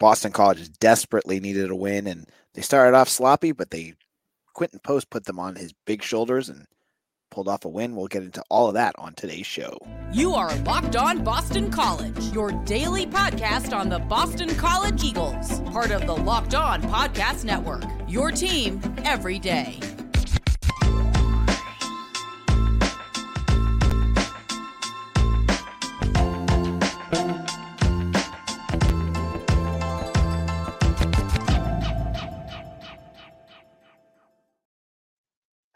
Boston College desperately needed a win, and they started off sloppy, but they Quinten Post put them on his big shoulders and pulled off a win. We'll get into all of that on today's show. You are Locked On Boston College, your daily podcast on the Boston College Eagles, part of the Locked On Podcast Network. Your team every day.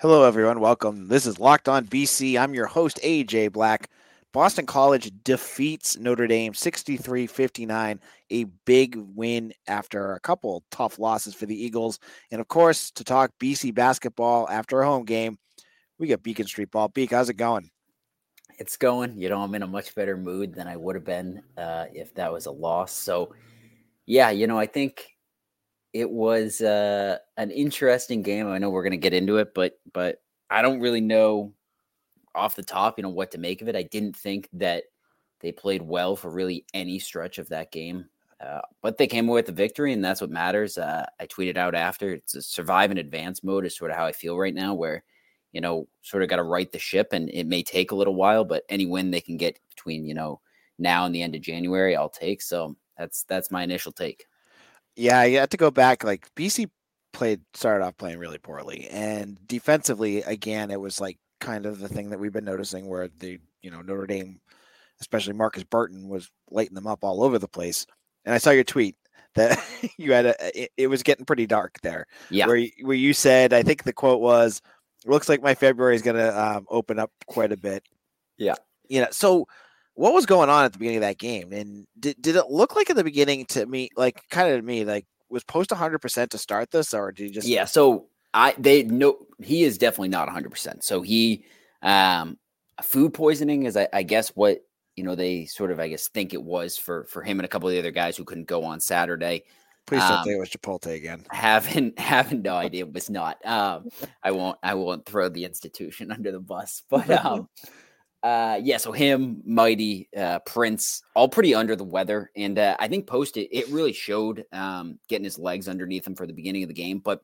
Hello, everyone. Welcome. This is Locked On BC. I'm your host, AJ Black. Boston College defeats Notre Dame 63 59, a big win after a couple tough losses for the Eagles. And of course, to talk BC basketball after a home game, we got Beacon Street Ball. Beak, how's it going? It's going. You know, I'm in a much better mood than I would have been uh, if that was a loss. So, yeah, you know, I think it was uh, an interesting game. I know we're going to get into it, but but I don't really know off the top, you know, what to make of it. I didn't think that they played well for really any stretch of that game, uh, but they came away with the victory, and that's what matters. Uh, I tweeted out after it's a survive and advance mode is sort of how I feel right now, where you know, sort of got to right the ship, and it may take a little while, but any win they can get between you know now and the end of January, I'll take. So that's that's my initial take. Yeah, you have to go back. Like BC played started off playing really poorly, and defensively, again, it was like kind of the thing that we've been noticing where the you know Notre Dame, especially Markus Burton, was lighting them up all over the place. And I saw your tweet that you had a it, it was getting pretty dark there. Yeah, where where you said I think the quote was, "Looks like my February is going to um, open up quite a bit." Yeah, you know, so what was going on at the beginning of that game? And did, did it look like at the beginning to me, like kind of to me, like was Post 100% to start this, or did you just? Yeah. So I, they know he is definitely not 100%. So he, um, food poisoning is, I, I guess, what, you know, they sort of, I guess, think it was for, for him and a couple of the other guys who couldn't go on Saturday. Please don't um, say it was Chipotle again. Haven't haven't no idea. It was not. Um, I won't I won't throw the institution under the bus. But um, uh, yeah, so him, Mighty, uh, Prince, all pretty under the weather, and uh, I think post it, it really showed um, getting his legs underneath him for the beginning of the game. But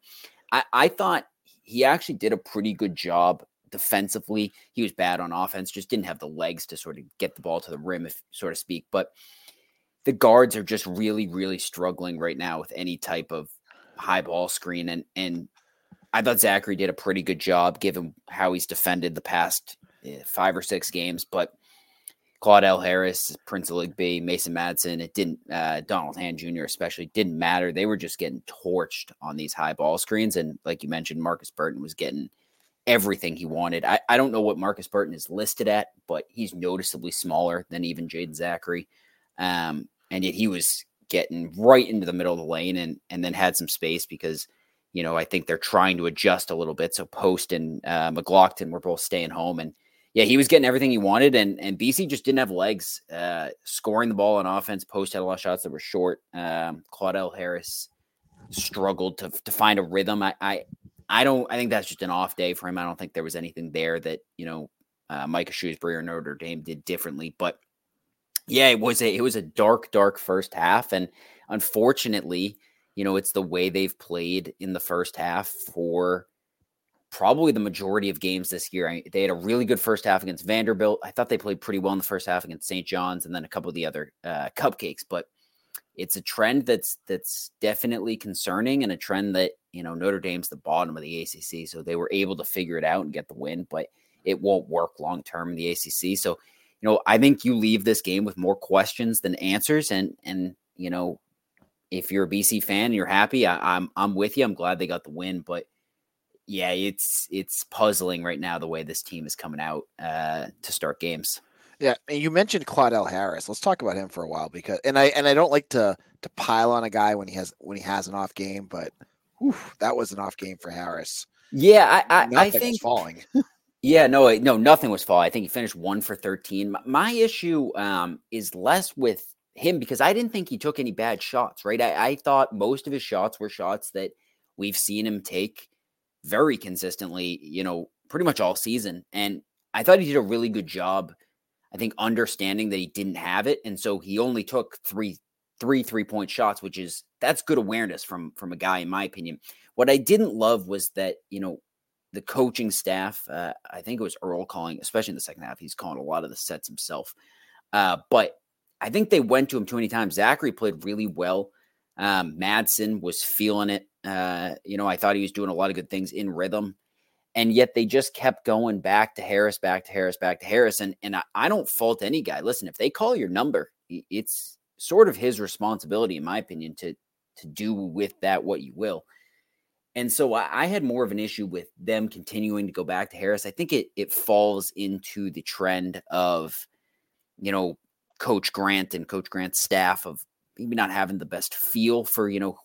I, I thought he actually did a pretty good job defensively. He was bad on offense, just didn't have the legs to sort of get the ball to the rim, if so to speak. But the guards are just really, really struggling right now with any type of high ball screen, and and I thought Zackery did a pretty good job given how he's defended the past five or six games, but Claudell Harris, Prince Aligbe, Mason Madsen, it didn't, uh, Donald Hand Jr. especially didn't matter. They were just getting torched on these high ball screens. And like you mentioned, Markus Burton was getting everything he wanted. I, I don't know what Markus Burton is listed at, but he's noticeably smaller than even Jaeden Zackery. Um, and yet he was getting right into the middle of the lane and, and then had some space because – you know, I think they're trying to adjust a little bit. So Post and uh, McGlockton were both staying home, and yeah, he was getting everything he wanted, and and BC just didn't have legs. Uh, scoring the ball on offense, Post had a lot of shots that were short. Um, Claudell Harris struggled to to find a rhythm. I, I I don't. I think that's just an off day for him. I don't think there was anything there that you know uh, Micah Shrewsberry or Notre Dame did differently. But yeah, it was a it was a dark, dark first half, and unfortunately, you know, it's the way they've played in the first half for probably the majority of games this year. I, they had a really good first half against Vanderbilt. I thought they played pretty well in the first half against St. John's and then a couple of the other uh, cupcakes, but it's a trend that's that's definitely concerning and a trend that, you know, Notre Dame's the bottom of the ACC, so they were able to figure it out and get the win, but it won't work long term in the ACC. So, you know, I think you leave this game with more questions than answers and and you know, if you're a BC fan and you're happy, I, I'm I'm with you. I'm glad they got the win, but yeah, it's it's puzzling right now the way this team is coming out uh, to start games. Yeah, and you mentioned Claudell Harris. Let's talk about him for a while because and I and I don't like to to pile on a guy when he has when he has an off game, but whew, that was an off game for Harris. Yeah, I I, I think falling. yeah, no, no, nothing was falling. I think he finished one for thirteen. My, my issue um, is less with him because I didn't think he took any bad shots. Right, I, I thought most of his shots were shots that we've seen him take very consistently, you know, pretty much all season. And I thought he did a really good job, I think, understanding that he didn't have it. And so he only took three three three point shots, which is that's good awareness from from a guy, in my opinion. What I didn't love was that you know the coaching staff. Uh, I think it was Earl calling, especially in the second half. He's calling a lot of the sets himself, uh, but I think they went to him too many times. Zackery played really well. Um, Madsen was feeling it. Uh, you know, I thought he was doing a lot of good things in rhythm and yet they just kept going back to Harris, back to Harris, back to Harris. And, and I, I don't fault any guy. Listen, if they call your number, it's sort of his responsibility, in my opinion, to to do with that what you will. And so I, I had more of an issue with them continuing to go back to Harris. I think it it falls into the trend of, you know, Coach Grant and Coach Grant's staff of maybe not having the best feel for, you know,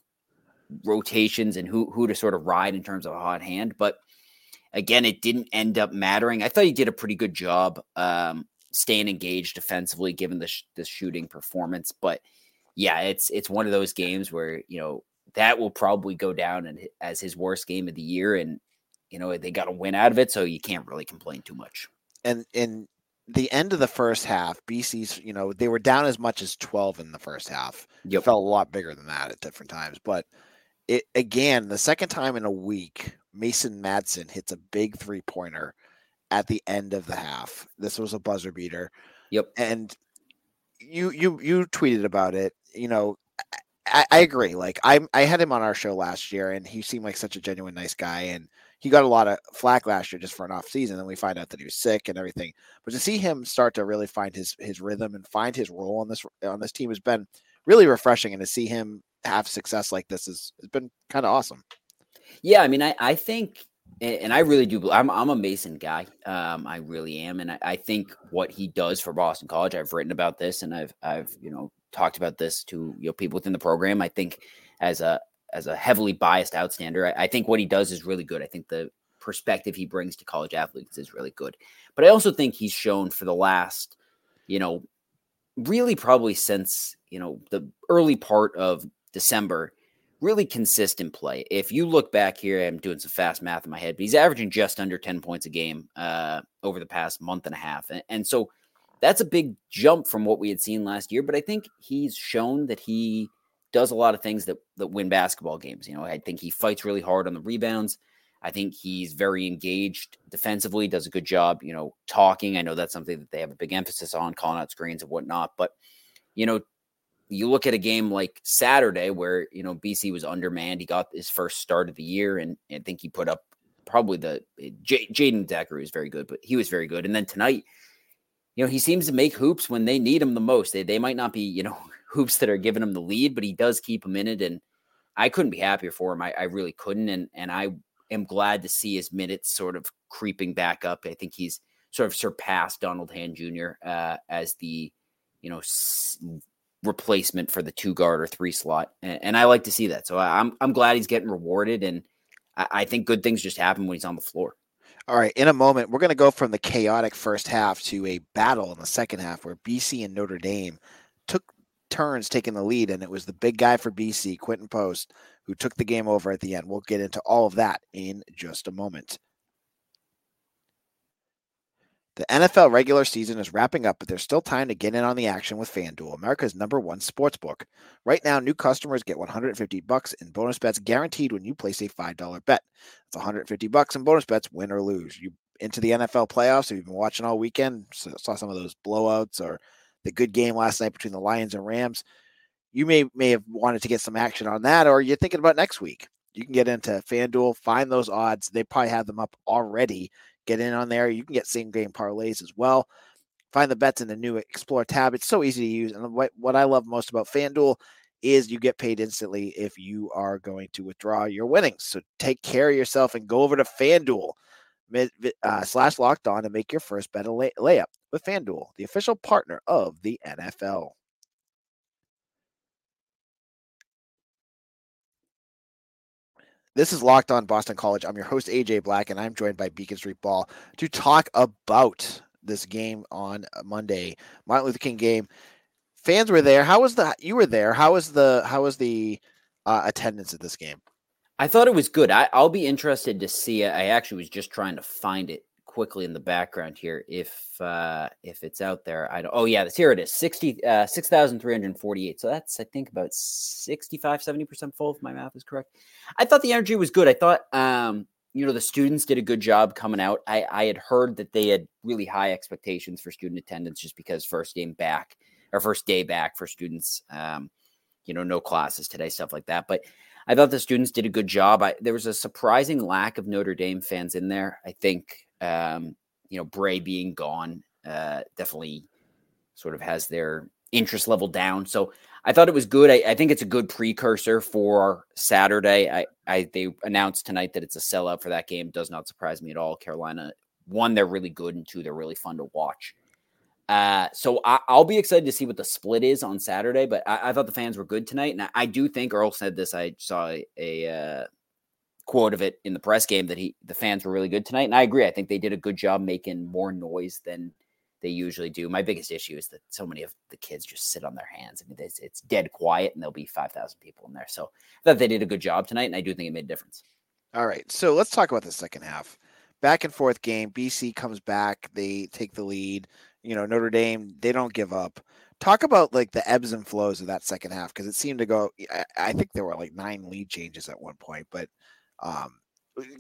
rotations and who who to sort of ride in terms of a hot hand. But Again, it didn't end up mattering. I thought he did a pretty good job um, staying engaged defensively, given the, sh- the shooting performance. But yeah, it's it's one of those games where you know that will probably go down and as his worst game of the year, and you know they got a win out of it, so you can't really complain too much. And in the end of the first half, BC's you know they were down as much as twelve in the first half. Yep. It felt a lot bigger than that at different times, but it again the second time in a week Mason Madsen hits a big three pointer at the end of the half. This was a buzzer beater. Yep. And you you you tweeted about it. You know, I, I agree. Like I I had him on our show last year, and he seemed like such a genuine nice guy, and he got a lot of flack last year just for an off season. And we find out that he was sick and everything. But to see him start to really find his his rhythm and find his role on this on this team has been really refreshing. And to see him have success like this has, has been kind of awesome. Yeah, I mean, I, I think, and I really do. I'm I'm a Mason guy. Um, I really am, and I, I think what he does for Boston College. I've written about this, and I've I've you know talked about this to you know people within the program. I think as a as a heavily biased outstander, I, I think what he does is really good. I think the perspective he brings to college athletes is really good. But I also think he's shown for the last, you know, really probably since you know the early part of December really consistent play. If you look back here, I'm doing some fast math in my head, but he's averaging just under 10 points a game uh, over the past month and a half. And, and, so that's a big jump from what we had seen last year. But I think he's shown that he does a lot of things that, that win basketball games. You know, I think he fights really hard on the rebounds. I think he's very engaged defensively, does a good job, you know, talking. I know that's something that they have a big emphasis on, calling out screens and whatnot. But, you know, you look at a game like Saturday where, you know, BC was undermanned. He got his first start of the year, and I think he put up probably the eh, J- Jaden Decker was very good, but he was very good. And then tonight, you know, he seems to make hoops when they need him the most. They, they might not be, you know, hoops that are giving him the lead, but he does keep him in it. And I couldn't be happier for him. I, I really couldn't. And, and I am glad to see his minutes sort of creeping back up. I think he's sort of surpassed Donald Hand Jr. Uh, as the, you know, s- replacement for the two guard or three slot, and, and I like to see that. So I, am I'm glad he's getting rewarded, and I, I think good things just happen when he's on the floor. All right, in a moment, we're going to go from the chaotic first half to a battle in the second half where BC and Notre Dame turns taking the lead, and it was the big guy for BC, Quinten Post, who took the game over at the end. We'll get into all of that in just a moment. The NFL regular season is wrapping up, but there's still time to get in on the action with FanDuel, America's number one sports book. Right now, new customers get 150 bucks in bonus bets guaranteed when you place a $5 bet. It's 150 bucks in bonus bets, win or lose. You into the NFL playoffs? Have you been watching all weekend? Saw some of those blowouts or the good game last night between the Lions and Rams. You may may have wanted to get some action on that, or you're thinking about next week. You can get into FanDuel, find those odds. They probably have them up already Get in on there. You can get same game parlays as well. Find the bets in the new Explore tab. It's so easy to use. And what, what I love most about FanDuel is you get paid instantly if you are going to withdraw your winnings. So take care of yourself and go over to FanDuel uh, slash locked on and make your first bet a lay- layup with FanDuel, the official partner of the NFL. This is Locked On Boston College. I'm your host, AJ Black, and I'm joined by Beacon Street Ball to talk about this game on Monday, Martin Luther King game. Fans were there. How was the? You were there. How was the? How was the uh, attendance at this game? I thought it was good. I, will be interested to see. I actually was just trying to find it quickly in the background here if uh if it's out there. I don't oh yeah, this, here it is. 60 uh 6348. So that's I think about 65 70% full if my math is correct. I thought the energy was good. I thought um you know the students did a good job coming out. I I had heard that they had really high expectations for student attendance just because first game back or first day back for students um you know no classes today stuff like that. But I thought the students did a good job. I, there was a surprising lack of Notre Dame fans in there. I think, um, you know, Brey being gone uh, definitely sort of has their interest level down. So I thought it was good. I, I, think it's a good precursor for Saturday. I, I they announced tonight that it's a sellout for that game. Does not surprise me at all. Carolina, one, they're really good, and two, they're really fun to watch. Uh, so I, will be excited to see what the split is on Saturday. But I, I, thought the fans were good tonight, and I, I do think Earl said this. I saw a, a uh, quote of it in the press game that he the fans were really good tonight, and I agree. I think they did a good job making more noise than they usually do. My biggest issue is that so many of the kids just sit on their hands. I mean, it's, it's dead quiet, and there'll be five thousand people in there. So I thought they did a good job tonight, and I do think it made a difference. All right, so let's talk about the second half. Back and forth game. BC comes back. They take the lead you know Notre Dame they don't give up. Talk about like the ebbs and flows of that second half because it seemed to go. I, I, think there were like nine lead changes at one point, but um,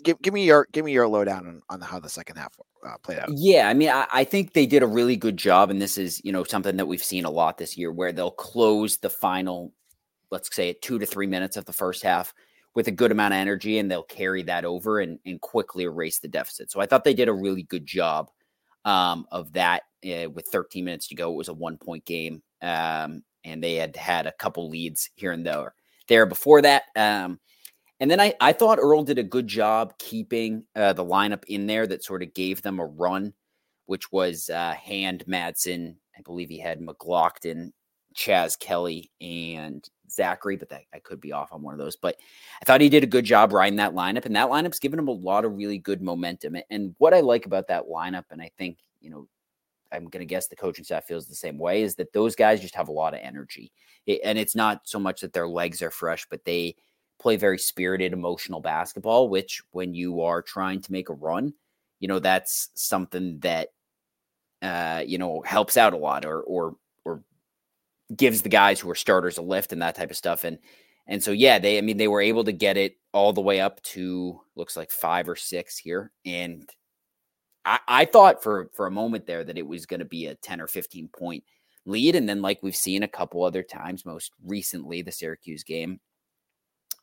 give give me your give me your lowdown on, on how the second half uh, played out. Yeah, I mean, I, I, think they did a really good job, and this is you know something that we've seen a lot this year, where they'll close the final, let's say, two to three minutes of the first half with a good amount of energy, and they'll carry that over and and quickly erase the deficit. So I thought they did a really good job um, of that uh, with 13 minutes to go. It was a one point game, um, and they had had a couple leads here and there. There before that, um, and then I, I thought Earl did a good job keeping uh, the lineup in there that sort of gave them a run, which was uh, Hand Madsen. I believe he had McLaughlin, Chas Kelley, and Zackery, but that, I could be off on one of those. But I thought he did a good job riding that lineup, and that lineup's given him a lot of really good momentum. And what I like about that lineup, and I think, you know, I'm going to guess the coaching staff feels the same way is that those guys just have a lot of energy. It, and it's not so much that their legs are fresh, but they play very spirited, emotional basketball, which when you are trying to make a run, you know, that's something that, uh, you know, helps out a lot or, or, or gives the guys who are starters a lift and that type of stuff. And, and so, yeah, they, I mean, they were able to get it all the way up to looks like five or six here. And I, I thought for for a moment there that it was going to be a 10 or 15 point lead. And then, like we've seen a couple other times, most recently the Syracuse game,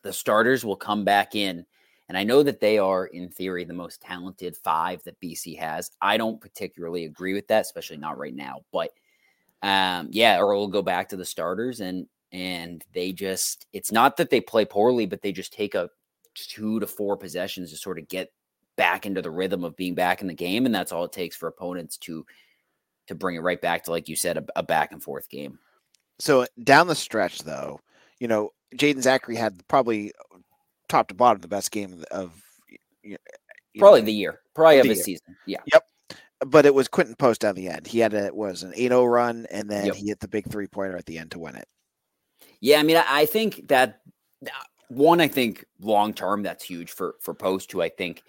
the starters will come back in. And I know that they are, in theory, the most talented five that BC has. I don't particularly agree with that, especially not right now. But um, yeah, or we'll go back to the starters and and they just it's not that they play poorly, but they just take a two to four possessions to sort of get back into the rhythm of being back in the game, and that's all it takes for opponents to to bring it right back to, like you said, a, a back and forth game. So down the stretch, though, you know, Jaeden Zackery had probably top to bottom the best game of, of you probably the year, probably of the year. season. Yeah. Yep. But it was Quinten Post down the end. He had a was an 8-0 run, and then yep. he hit the big three pointer at the end to win it. Yeah, I mean, I think that uh, one, I think long term, that's huge for for Post, who I think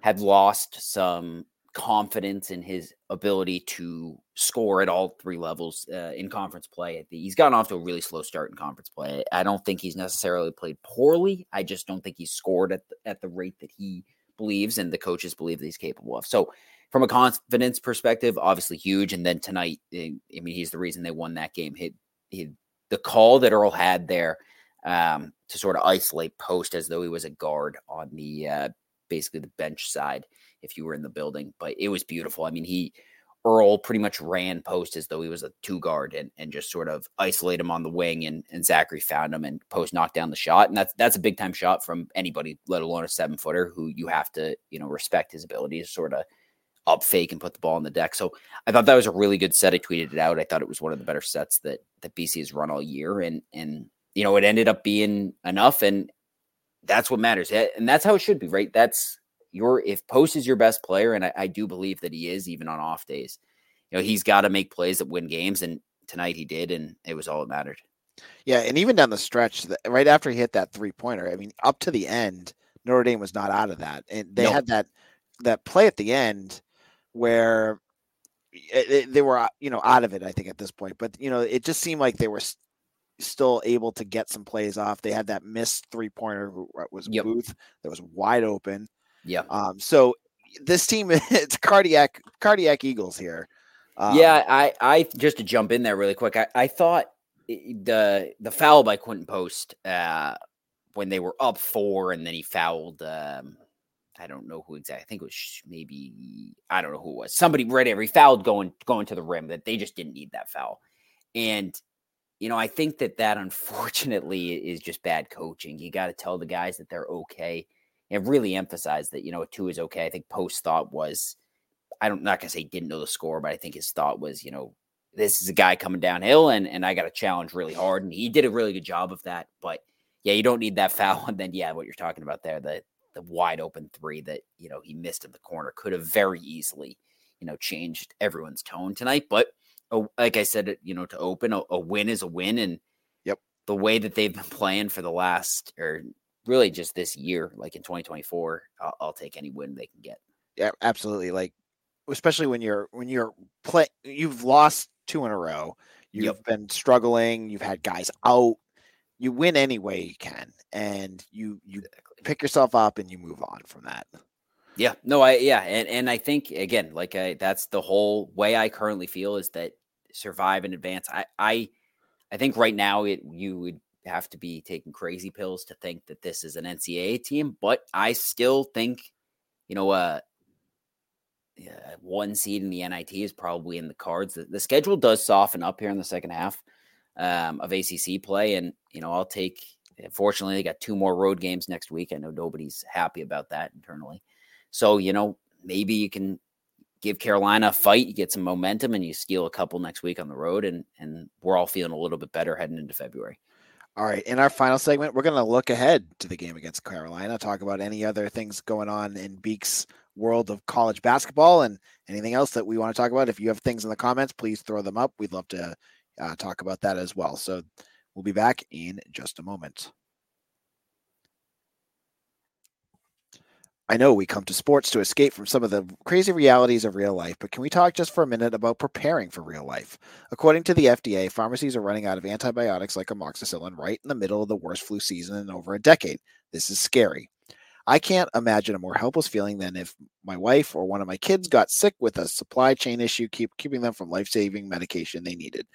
had lost some confidence in his ability to score at all three levels uh, in conference play. He's gotten off to a really slow start in conference play. I don't think he's necessarily played poorly. I just don't think he's scored at the, at the rate that he believes and the coaches believe that he's capable of. So, from a confidence perspective, obviously huge. And then tonight, eh, I mean, he's the reason they won that game. He, he, the call that Earl had there um, to sort of isolate Post as though he was a guard on the uh, basically the bench side if you were in the building. But it was beautiful. I mean, he Earl pretty much ran post as though he was a two guard and, and just sort of isolate him on the wing and, and Zackery found him and post knocked down the shot. And that's that's a big time shot from anybody, let alone a seven footer who you have to, you know, respect his ability to sort of up fake and put the ball on the deck. So I thought that was a really good set. I tweeted it out. I thought it was one of the better sets that that BC has run all year. And and you know, it ended up being enough. And that's what matters. And that's how it should be, right? That's your if Post is your best player, and I, I do believe that he is, even on off days. You know, he's got to make plays that win games, and tonight he did, and it was all that mattered. Yeah, and even down the stretch, right after he hit that three pointer, I mean, up to the end, Notre Dame was not out of that, and they had that that play at the end where eh, it, they were uh, you know out of it. I think at this point, but you know it just seemed like they were still able to get some plays off. They had that missed three pointer uh, was yep. Booth that was wide open. Yeah. Um. So this team it's cardiac cardiac Eagles here. Um, yeah, I I just to jump in there really quick. I, I thought the the foul by Quinten Post uh, when they were up four, and then he fouled. Um, I don't know who exactly. I think it was maybe I don't know who it was. Somebody right there. He fouled going going to the rim. That they just didn't need that foul, and you know I think that that unfortunately is just bad coaching. You got to tell the guys that they're okay and really emphasized that you know a two is okay. I think Post thought was I don't not gonna say he didn't know the score, but I think his thought was you know this is a guy coming downhill and and I got to challenge really hard, and he did a really good job of that. But yeah, you don't need that foul, and then yeah, what you're talking about there, the the wide open three that you know he missed in the corner could have very easily you know changed everyone's tone tonight. But oh, like I said, you know to open a, a win is a win, and yep, the way that they've been playing for the last or really just this year, like in 2024, I'll, I'll take any win they can get. Yeah, absolutely. Like especially when you're when you're play you've lost two in a row. You've yep. been struggling, you've had guys out. You win any way you can and you you exactly. pick yourself up and you move on from that. Yeah. No, I yeah, and and I think again, like I that's the whole way I currently feel is that survive in advance. I I I think right now it you would have to be taking crazy pills to think that this is an NCAA team, but I still think, you know, uh, one seed in the NIT is probably in the cards. The, the, schedule does soften up here in the second half um, of ACC play, and you know I'll take. Fortunately, they got two more road games next week. I know nobody's happy about that internally, so you know maybe you can give Carolina a fight, you get some momentum, and you steal a couple next week on the road, and and we're all feeling a little bit better heading into February. All right. In our final segment, we're going to look ahead to the game against Carolina, talk about any other things going on in Beak's world of college basketball and anything else that we want to talk about. If you have things in the comments, please throw them up. We'd love to uh, talk about that as well. So we'll be back in just a moment. I know we come to sports to escape from some of the crazy realities of real life, but can we talk just for a minute about preparing for real life? According to the FDA, pharmacies are running out of antibiotics like amoxicillin right in the middle of the worst flu season in over a decade. This is scary. I can't imagine a more helpless feeling than if my wife or one of my kids got sick with a supply chain issue, keep keeping them from life-saving medication they needed.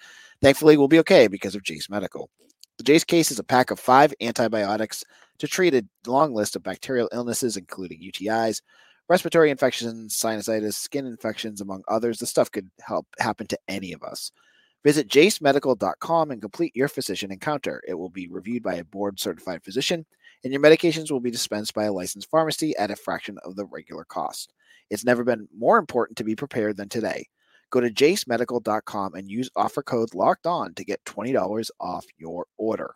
Thankfully, we'll be okay because of Jase Medical. The Jase case is a pack of five antibiotics to treat a long list of bacterial illnesses, including UTIs, respiratory infections, sinusitis, skin infections, among others. The stuff could help happen to any of us. Visit jasemedical.com and complete your physician encounter. It will be reviewed by a board certified physician, and your medications will be dispensed by a licensed pharmacy at a fraction of the regular cost. It's never been more important to be prepared than today. Go to jasemedical.com and use offer code locked on to get $20 off your order.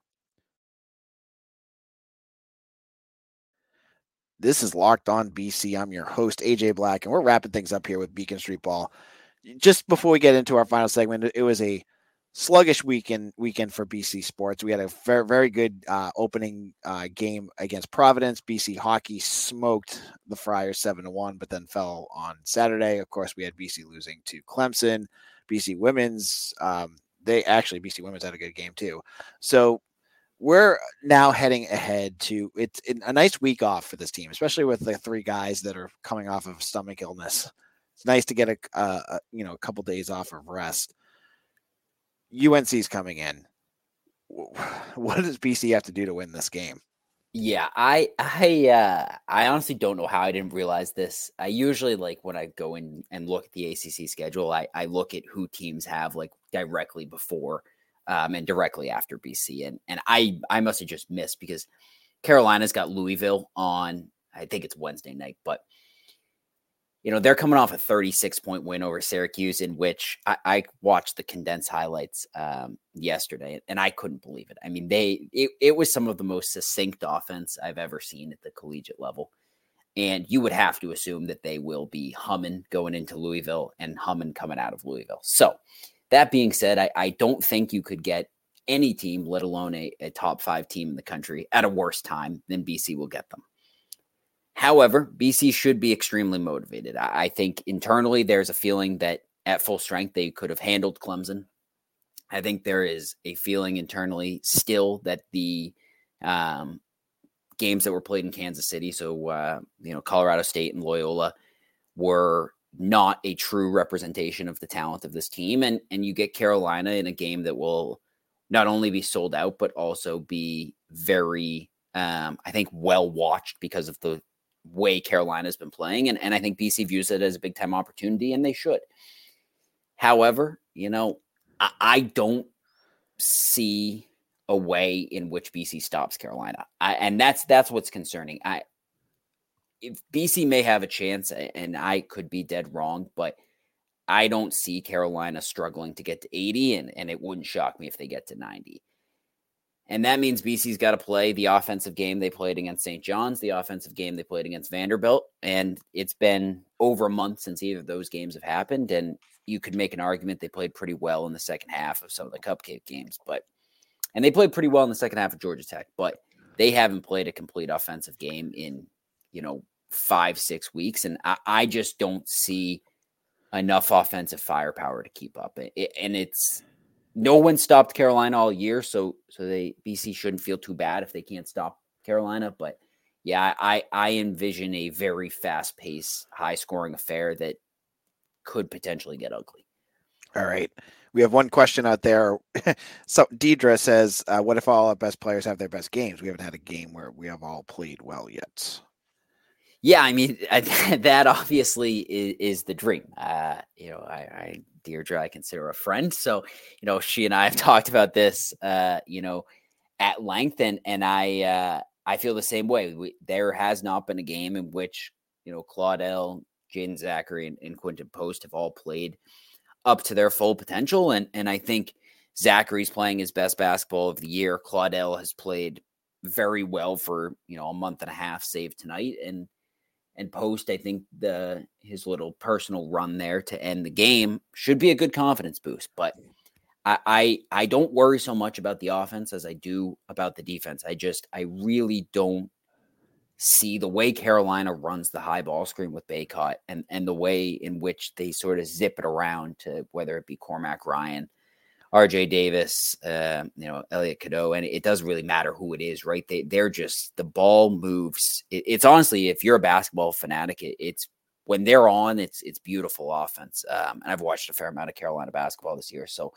This is Locked On BC. I'm your host, AJ Black, and we're wrapping things up here with Beacon Street Ball. Just before we get into our final segment, it was a sluggish weekend weekend for BC sports. We had a very very good uh, opening uh, game against Providence. BC hockey smoked the Friars seven to one, but then fell on Saturday. Of course, we had BC losing to Clemson. BC women's um, they actually BC women's had a good game too. So we're now heading ahead to it's a nice week off for this team, especially with the three guys that are coming off of stomach illness. It's nice to get a, a you know a couple days off of rest. UNC's coming in. What does BC have to do to win this game? Yeah, I I uh I honestly don't know how I didn't realize this. I usually like when I go in and look at the ACC schedule, I I look at who teams have like directly before um, and directly after BC. And and I I must have just missed because Carolina's got Louisville on I think it's Wednesday night, but you know they're coming off a 36 point win over Syracuse, in which I, I watched the condensed highlights um, yesterday, and I couldn't believe it. I mean, they it, it was some of the most succinct offense I've ever seen at the collegiate level. And you would have to assume that they will be humming going into Louisville and humming coming out of Louisville. So that being said, I, I don't think you could get any team, let alone a, a top five team in the country, at a worse time than BC will get them. However, BC should be extremely motivated. I, I think internally there's a feeling that at full strength they could have handled Clemson. I think there is a feeling internally still that the um, games that were played in Kansas City, so uh, you know Colorado State and Loyola, were not a true representation of the talent of this team, and and you get Carolina in a game that will not only be sold out but also be very, um, I think, well watched because of the way Carolina's been playing, and and I think BC views it as a big time opportunity, and they should. However, you know, I, I don't see a way in which BC stops Carolina, I, and that's that's what's concerning. I if BC may have a chance, and I could be dead wrong, but I don't see Carolina struggling to get to 80, and, and it wouldn't shock me if they get to 90. And that means BC's got to play the offensive game they played against St. John's, the offensive game they played against Vanderbilt. And it's been over a month since either of those games have happened. And you could make an argument they played pretty well in the second half of some of the cupcake games, but and they played pretty well in the second half of Georgia Tech, but they haven't played a complete offensive game in, you know, five, six weeks. And I, I just don't see enough offensive firepower to keep up. It, and it's no one stopped Carolina all year, so so they BC shouldn't feel too bad if they can't stop Carolina. But yeah, I I envision a very fast paced, high scoring affair that could potentially get ugly. All right. We have one question out there. so Deidre says, uh, "What if all our best players have their best games? We haven't had a game where we have all played well yet." Yeah, I mean that obviously is, is the dream. Uh, you know, I, I Deirdre I consider a friend, so you know she and I have talked about this, uh, you know, at length, and and I uh, I feel the same way. We, there has not been a game in which you know Claudell, Jaeden Zackery, and, and Quinten Post have all played up to their full potential, and and I think Zackery's playing his best basketball of the year. Claudell has played very well for you know a month and a half, save tonight, and and Post, I think the his little personal run there to end the game should be a good confidence boost. But I, I I don't worry so much about the offense as I do about the defense. I just I really don't see the way Carolina runs the high ball screen with Bacot and and the way in which they sort of zip it around to whether it be Cormac Ryan RJ Davis, uh, you know, Elliot Cadeau, and it doesn't really matter who it is, right? They they're just the ball moves. It, it's honestly, if you're a basketball fanatic, it, it's when they're on, it's it's beautiful offense. Um, and I've watched a fair amount of Carolina basketball this year, so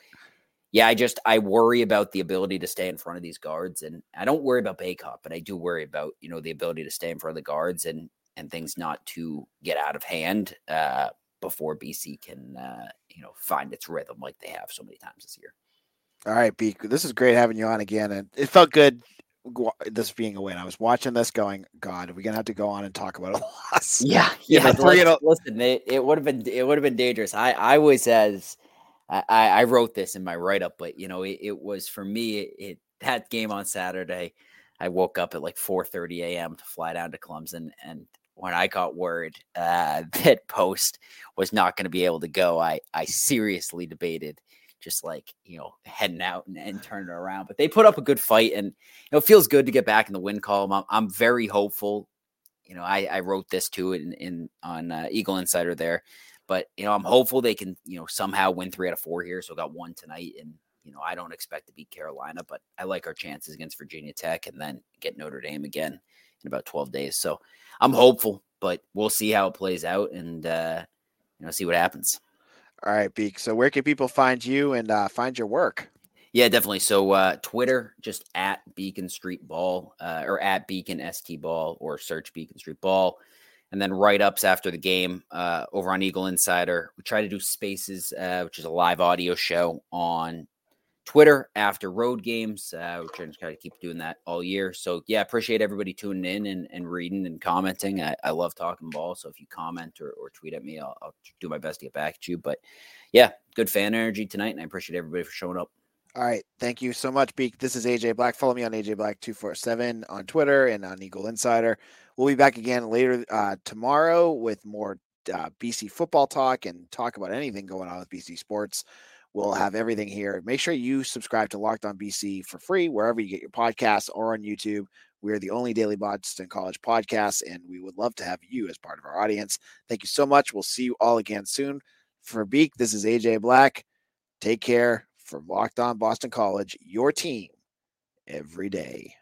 yeah, I just I worry about the ability to stay in front of these guards, and I don't worry about Bacot, but I do worry about you know the ability to stay in front of the guards and and things not to get out of hand uh, before BC can uh, you know find its rhythm like they have so many times this year. All right, Beak. This is great having you on again, and it felt good this being a win. I was watching this, going, "God, are we gonna have to go on and talk about a loss?" Yeah, yeah. listen, listen, it, it would have been it would have been dangerous. I I was as I I wrote this in my write up, but you know it, it was for me it, it that game on Saturday. I woke up at like 4:30 a.m. to fly down to Clemson, and when I got word uh, that Post was not going to be able to go, I I seriously debated just like you know heading out and, and turning it around. But they put up a good fight, and you know it feels good to get back in the win column. I'm, I'm very hopeful. You know, I, I wrote this too in, in on uh, Eagle Insider there, but you know I'm hopeful they can you know somehow win three out of four here. So got one tonight, and you know I don't expect to beat Carolina, but I like our chances against Virginia Tech, and then get Notre Dame again in about 12 days. So I'm hopeful, but we'll see how it plays out and uh, you know see what happens. All right, Beak. So where can people find you and uh, find your work? Yeah, definitely. So uh, Twitter, just at Beacon Street Ball uh, or at Beacon ST Ball or search Beacon Street Ball. And then write ups after the game uh, over on Eagle Insider. We try to do Spaces, uh, which is a live audio show on Twitter after road games. Uh, we're trying to kind of keep doing that all year. So yeah, appreciate everybody tuning in and, and reading and commenting. I, I love talking ball. So if you comment or, or tweet at me, I'll, I'll do my best to get back at you. But yeah, good fan energy tonight, and I appreciate everybody for showing up. All right. Thank you so much, Beak. This is AJ Black. Follow me on AJ Black247 on Twitter and on Eagle Insider. We'll be back again later uh, tomorrow with more uh, BC football talk and talk about anything going on with BC sports. We'll have everything here. Make sure you subscribe to Locked On BC for free wherever you get your podcasts or on YouTube. We are the only daily Boston College podcast, and we would love to have you as part of our audience. Thank you so much. We'll see you all again soon. For Beak, this is AJ Black. Take care from Locked On Boston College, your team every day.